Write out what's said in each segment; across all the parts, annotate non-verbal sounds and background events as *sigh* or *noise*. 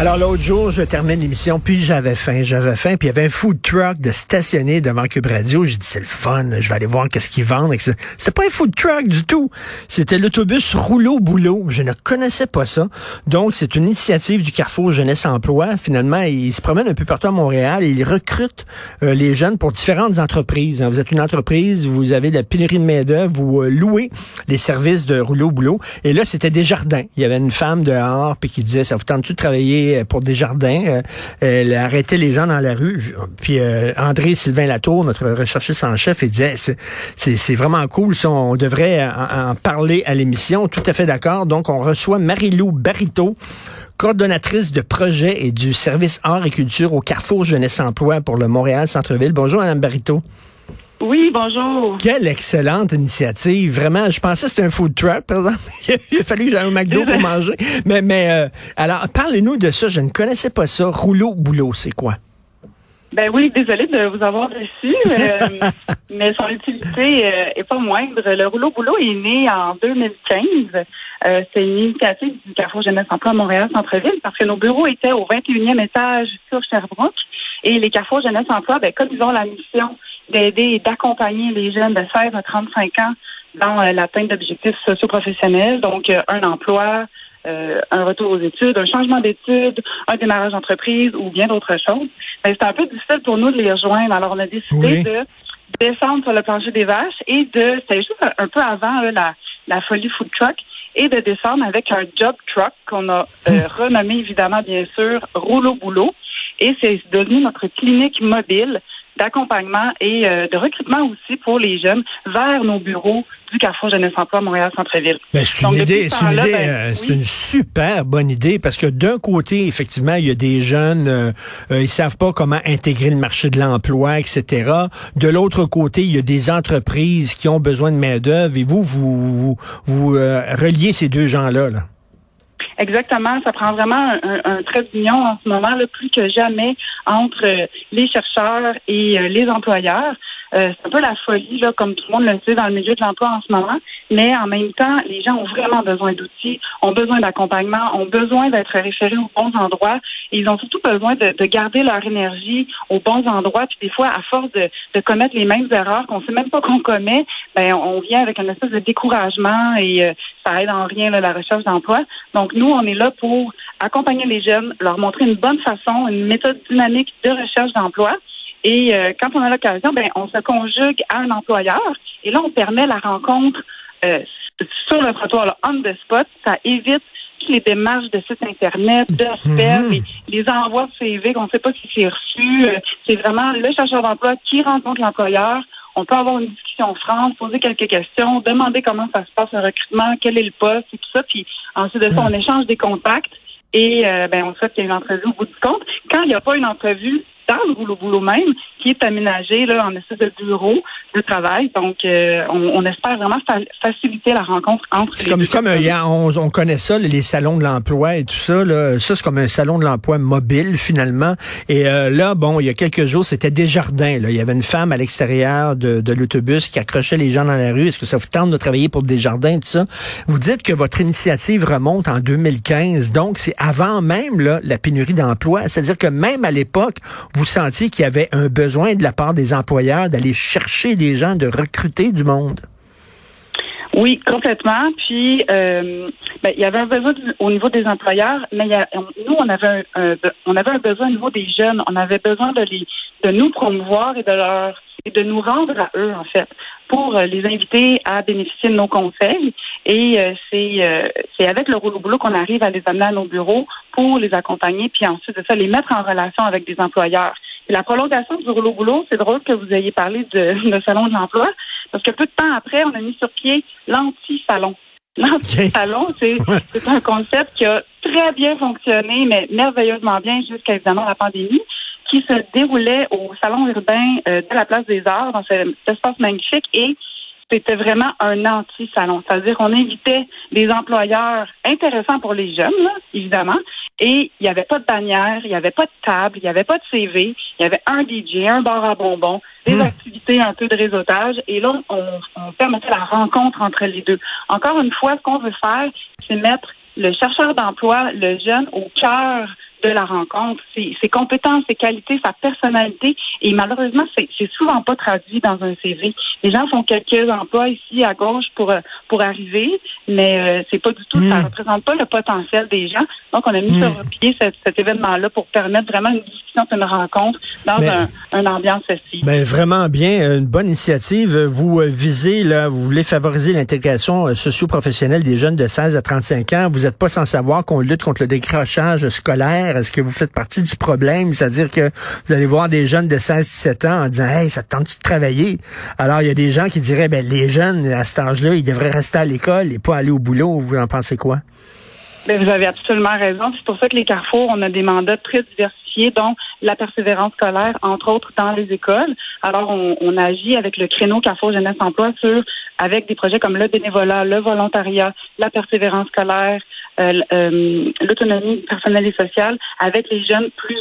Alors l'autre jour, je termine l'émission, puis j'avais faim, j'avais faim, puis il y avait un food truck de stationné devant Cube Radio. J'ai dit c'est le fun, je vais aller voir qu'est-ce qu'ils vendent. C'était pas un food truck du tout. C'était l'autobus rouleau boulot. Je ne connaissais pas ça. Donc c'est une initiative du Carrefour Jeunesse Emploi. Finalement, ils se promènent un peu partout à Montréal et ils recrutent euh, les jeunes pour différentes entreprises. Hein. Vous êtes une entreprise, vous avez la pénurie de main d'œuvre, vous euh, louez les services de rouleau boulot. Et là, c'était des jardins. Il y avait une femme dehors puis qui disait ça vous tente-tu de travailler euh, pour des jardins. Euh, elle arrêtait les gens dans la rue. Puis euh, André Sylvain Latour, notre recherchiste en chef, il disait c'est vraiment cool. Ça, on devrait en, parler à l'émission. Tout à fait d'accord. Donc, on reçoit Marie-Lou Barito coordonnatrice de projet et du service art et culture au Carrefour Jeunesse Emploi pour le Montréal Centre-Ville. Bonjour, Madame Barito. Oui, bonjour. Quelle excellente initiative. Vraiment, je pensais que c'était un food truck, par exemple. *laughs* Il a fallu que j'aille au McDo pour manger. Mais, mais euh, alors, parlez-nous de ça. Je ne connaissais pas ça. Rouleau boulot, c'est quoi? Ben oui, désolée de vous avoir reçu, euh, *laughs* mais son utilité euh, est pas moindre. Le rouleau boulot est né en 2015. c'est une initiative du Carrefour Jeunesse Emploi à Montréal Centre-Ville parce que nos bureaux étaient au 21e étage sur Sherbrooke et les Carrefour Jeunesse Emploi, ben comme ils ont la mission d'aider et d'accompagner les jeunes de 16 à 35 ans dans euh, l'atteinte d'objectifs socio-professionnels, donc euh, un emploi, euh, un retour aux études, un changement d'études, un démarrage d'entreprise ou bien d'autres choses. Mais c'est un peu difficile pour nous de les rejoindre. Alors, on a décidé de descendre sur le plancher des vaches et de, c'était juste un peu avant la, la folie food truck, et de descendre avec un job truck qu'on a renommé évidemment, bien sûr, rouleau boulot. Et c'est devenu notre clinique mobile d'accompagnement et euh, de recrutement aussi pour les jeunes vers nos bureaux du Carrefour Jeunesse Emploi Montréal Centre-Ville. Ben, c'est une idée, c'est une, idée, ben, euh, c'est une super bonne idée parce que d'un côté, effectivement, il y a des jeunes, euh, ils savent pas comment intégrer le marché de l'emploi, etc. De l'autre côté, il y a des entreprises qui ont besoin de main d'œuvre et vous, vous, vous, reliez ces deux gens-là. là. Exactement, ça prend vraiment un, un trait d'union en ce moment, là, plus que jamais, entre euh, les chercheurs et euh, les employeurs. Euh, c'est un peu la folie, là, comme tout le monde le sait, dans le milieu de l'emploi en ce moment. Mais en même temps, les gens ont vraiment besoin d'outils, ont besoin d'accompagnement, ont besoin d'être référés aux bons endroits. Ils ont surtout besoin de, de, garder leur énergie aux bons endroits. Puis des fois, à force de, de commettre les mêmes erreurs qu'on sait même pas qu'on commet, ben on vient avec une espèce de découragement et euh, ça aide en rien là, la recherche d'emploi. Donc nous, on est là pour accompagner les jeunes, leur montrer une bonne façon, une méthode dynamique de recherche d'emploi. Et euh, quand on a l'occasion, ben, on se conjugue à un employeur et là, on permet la rencontre euh, sur le trottoir, on the spot. Ça évite les démarches de site Internet, de mhm. faire les, envois de CV qu'on ne sait pas si c'est reçu. Euh, c'est vraiment le chercheur d'emploi qui rencontre l'employeur. On peut avoir une discussion franche, poser quelques questions, demander comment ça se passe le recrutement, quel est le poste et tout ça. Puis ensuite de ça, on échange des contacts et ben, on souhaite qu'il y ait une entrevue au bout du compte. Quand il n'y a pas une entrevue, dans le boulot boulot même, qui est aménagé là, en espèce de bureau de travail. Donc, euh, on, espère vraiment faciliter la rencontre entre les comme, comme on, on, connaît ça, les salons de l'emploi et tout ça. Là, ça, c'est comme un salon de l'emploi mobile, finalement. Et euh, là, bon, il y a quelques jours, c'était Desjardins. Là. Il y avait une femme à l'extérieur de, de l'autobus qui accrochait les gens dans la rue. Est-ce que ça vous tente de travailler pour Desjardins, tout ça? Vous dites que votre initiative remonte en 2015. Donc, c'est avant même là, la pénurie d'emploi. C'est-à-dire que même à l'époque, vous sentiez qu'il y avait un besoin de la part des employeurs d'aller chercher des gens, de recruter du monde? Oui, complètement. Puis, euh, ben, il y avait un besoin au niveau des employeurs, mais nous, on avait un, on avait un besoin au niveau des jeunes. On avait besoin de les, de nous promouvoir et de leur, et de nous rendre à eux, en fait, pour euh, les inviter à bénéficier de nos conseils. Et euh, c'est, c'est avec le rouleau boulot qu'on arrive à les amener à nos bureaux pour les accompagner, puis ensuite de ça, les mettre en relation avec des employeurs la prolongation du rouleau boulot, c'est drôle que vous ayez parlé de, de salon de l'emploi, Parce que peu de temps après, on a mis sur pied l'anti-salon. L'anti-salon, c'est un concept qui a très bien fonctionné, mais merveilleusement bien jusqu'à évidemment la pandémie, qui se déroulait au salon urbain euh, de la place des Arts, dans cet espace magnifique, et c'était vraiment un anti-salon. C'est-à-dire qu'on invitait des employeurs intéressants pour les jeunes, évidemment, et il n'y avait pas de bannière, il n'y avait pas de table, il n'y avait pas de CV, il y avait un DJ, un bar à bonbons, des hmm. activités, un peu de réseautage, et là, on, on permettait la rencontre entre les deux. Encore une fois, ce qu'on veut faire, c'est mettre le chercheur d'emploi, le jeune, au cœur de la rencontre, ses, ses, compétences, ses qualités, sa personnalité. Et malheureusement, c'est souvent pas traduit dans un CV. Les gens font quelques emplois ici à gauche pour euh, pour arriver, mais euh, c'est pas du tout, ça hmm. représente pas le potentiel des gens. Donc, on a mis sur hmm. pied cet, cet événement-là pour permettre vraiment une discussion, une rencontre dans un, un, ambiance festive. Mais vraiment bien, une bonne initiative. Vous euh, visez, là, vous voulez favoriser l'intégration socio-professionnelle des jeunes de 16 à 35 ans. Vous n'êtes pas sans savoir qu'on lutte contre le décrochage est-ce que vous faites partie du problème? C'est-à-dire que vous allez voir des jeunes de 16-17 ans en disant Hey, ça te tente de travailler? Alors, il y a des gens qui diraient ben les jeunes à cet âge-là, ils devraient rester à l'école et pas aller au boulot. Vous en pensez quoi? Ben, vous avez absolument raison. C'est pour ça que les Carrefour, on a des mandats très diversifiés, dont la persévérance scolaire, entre autres dans les écoles. Alors, on, agit avec le créneau Carrefour Jeunesse Emploi sur avec des projets comme le bénévolat, le volontariat, la persévérance scolaire, l'autonomie personnelle et sociale avec les jeunes plus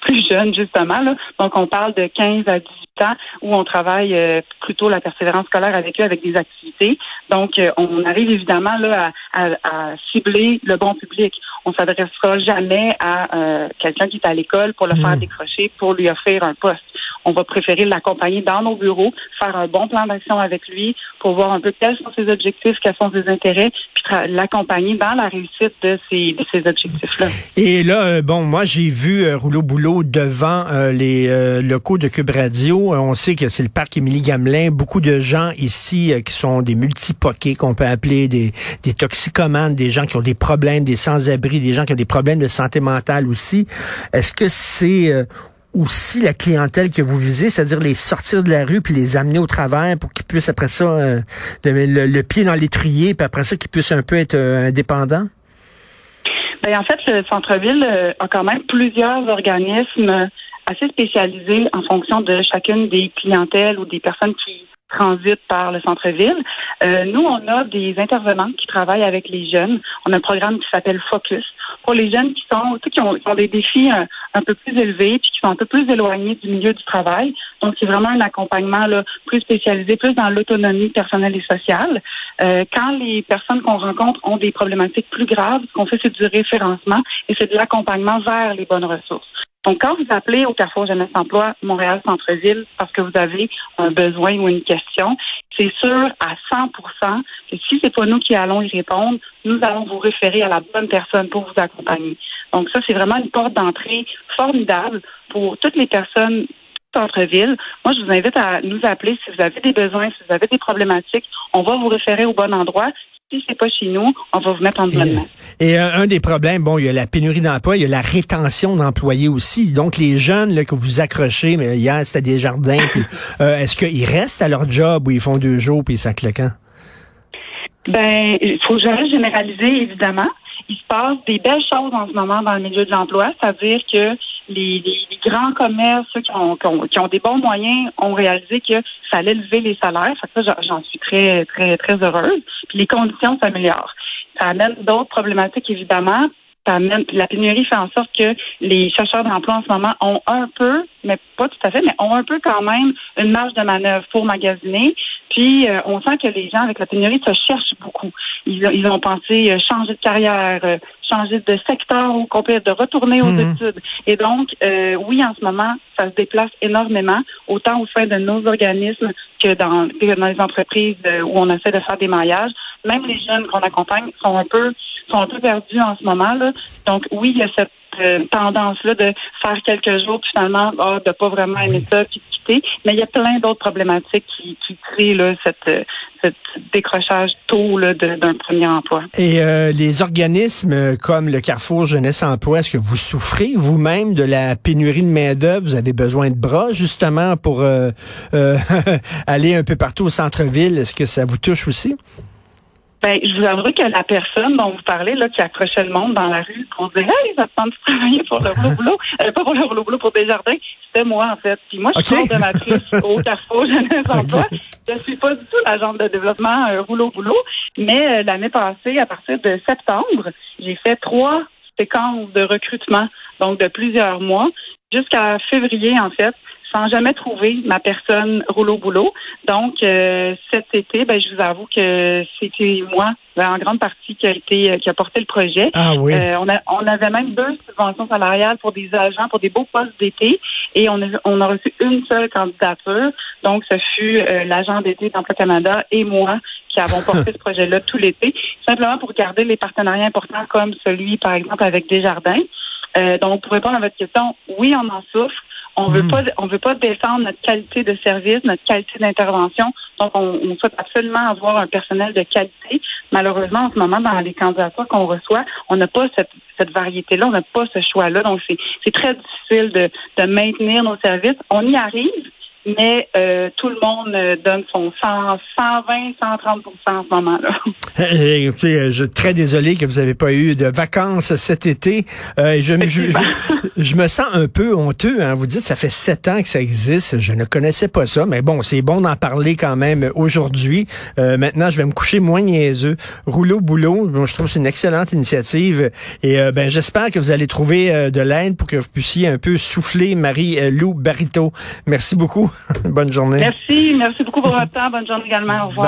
plus jeunes justement là. Donc on parle de 15 à 18 ans où on travaille euh, plutôt la persévérance scolaire avec eux avec des activités. Donc on arrive évidemment là à, à, cibler le bon public. On s'adressera jamais à quelqu'un qui est à l'école pour le faire mmh. décrocher pour lui offrir un poste on va préférer l'accompagner dans nos bureaux, faire un bon plan d'action avec lui pour voir un peu quels sont ses objectifs, quels sont ses intérêts, puis l'accompagner dans la réussite de ces, objectifs-là. Et là, euh, bon, moi, j'ai vu euh, Rouleau Boulot devant euh, les locaux de Cube Radio. On sait que c'est le parc Émilie Gamelin. Beaucoup de gens ici qui sont des multipoqués, qu'on peut appeler des, des toxicomanes, des gens qui ont des problèmes, des sans-abri, des gens qui ont des problèmes de santé mentale aussi. Est-ce que c'est aussi la clientèle que vous visez, c'est-à-dire les sortir de la rue puis les amener au travers pour qu'ils puissent après ça euh, le, pied dans l'étrier puis après ça qu'ils puissent un peu être euh, indépendants? Ben, en fait, le centre-ville euh, a quand même plusieurs organismes assez spécialisés en fonction de chacune des clientèles ou des personnes qui transitent par le centre-ville. nous, on a des intervenants qui travaillent avec les jeunes. On a un programme qui s'appelle Focus pour les jeunes qui sont qui ont, qui ont des défis un, peu plus élevés puis qui sont un peu plus éloignés du milieu du travail. Donc c'est vraiment un accompagnement là, plus spécialisé, plus dans l'autonomie personnelle et sociale. Euh, quand les personnes qu'on rencontre ont des problématiques plus graves, ce qu'on fait c'est du référencement et c'est de l'accompagnement vers les bonnes ressources. Donc, quand vous appelez au Carrefour Jeunesse Emploi Montréal Centre-Ville parce que vous avez un besoin ou une question, c'est sûr à 100 que si c'est pas nous qui allons y répondre, nous allons vous référer à la bonne personne pour vous accompagner. Donc, ça, c'est vraiment une porte d'entrée formidable pour toutes les personnes centre-ville. Moi, je vous invite à nous appeler si vous avez des besoins, si vous avez des problématiques. On va vous référer au bon endroit si c'est pas chez nous, on va vous mettre en bonne main. Et euh, un des problèmes, bon, il y a la pénurie d'emploi, il y a la rétention d'employés aussi. Donc, les jeunes là, que vous accrochez, mais hier, c'était des jardins, *laughs* euh, est-ce qu'ils restent à leur job ou ils font deux jours puis ça claquent? Ben, il faut jamais généraliser, évidemment. Il se passe des belles choses en ce moment dans le milieu de l'emploi, c'est-à-dire que les, grands commerces, ceux qui ont, qui, ont, des bons moyens, ont réalisé que ça allait lever les salaires. ça, j'en suis très, très, très heureuse. Puis les conditions s'améliorent. Ça amène d'autres problématiques, évidemment. Ça amène, la pénurie fait en sorte que les chercheurs d'emploi en ce moment ont un peu, mais pas tout à fait, mais ont un peu quand même une marge de manœuvre pour magasiner. Puis euh, on sent que les gens avec la pénurie se cherchent beaucoup. Ils, ils ont pensé euh, changer de carrière, euh, changer de secteur au complet, de retourner aux mhm. études. Et donc, oui, en ce moment, ça se déplace énormément, autant au sein de nos organismes que dans, dans les entreprises où on essaie de faire des maillages. Même les jeunes qu'on accompagne sont un peu sont un peu perdus en ce moment. Là. Donc, oui, il y a cette tendance-là de faire quelques jours, puis finalement, oh, de pas vraiment aimer ça, puis Mais il y a plein d'autres problématiques qui, qui créent là, cette, ce décrochage tôt d'un premier emploi. Et euh, les organismes comme le Carrefour Jeunesse Emploi, est-ce que vous souffrez vous-même de la pénurie de main-d'œuvre? Vous avez besoin de bras justement pour euh, *laughs* aller un peu partout au centre-ville. Est-ce que ça vous touche aussi? Ben, je vous avoue que la personne dont vous parlez, là, qui accrochait le monde dans la rue, qu'on disait, hey, ça te tente de travailler pour le rouleau *laughs* boulot, euh, pas pour le rouleau boulot, pour Desjardins, c'était moi, en fait. Puis moi, je suis coordonnatrice au *laughs* Carrefour Jeunesse Emploi. Je suis pas du tout l'agente de développement euh, rouleau boulot, mais euh, l'année passée, à partir de septembre, j'ai fait trois séquences de recrutement, donc de plusieurs mois, jusqu'à février, en fait sans jamais trouver ma personne rouleau boulot. Donc euh, cet été, ben, je vous avoue que c'était moi ben, en grande partie qui a été euh, qui a porté le projet. Ah oui. Euh, on, a, on avait même deux subventions salariales pour des agents pour des beaux postes d'été et on a, on a reçu une seule candidature. Donc ce fut l'agent d'été d'Emploi Canada et moi qui avons *laughs* porté ce projet-là tout l'été, simplement pour garder les partenariats importants comme celui par exemple avec Desjardins. Euh, donc pour répondre à votre question, oui, on en souffre. On veut hmm. pas, on veut pas descendre notre qualité de service, notre qualité d'intervention. Donc, on, on, souhaite absolument avoir un personnel de qualité. Malheureusement, en ce moment, dans les candidatures qu'on reçoit, on n'a pas cette, cette variété-là, on n'a pas ce choix-là. Donc, c'est très difficile de, de maintenir nos services. On y arrive, mais euh, tout le monde euh, donne son 100, 120, 130 en ce moment-là. *laughs* Eh, écoutez, euh, je suis très désolé que vous n'avez pas eu de vacances cet été. je, je, je, me sens un peu honteux. Hein. Vous dites, ça fait sept ans que ça existe. Je ne connaissais pas ça, mais bon, c'est bon d'en parler quand même aujourd'hui. maintenant, je vais me coucher moins niaiseux. Rouleau boulot, bon, je trouve que c'est une excellente initiative. Et ben, j'espère que vous allez trouver de l'aide pour que vous puissiez un peu souffler Marie-Lou Barito. Merci beaucoup. Bonne journée. Merci. Merci beaucoup pour votre temps. Bonne journée également. Au revoir.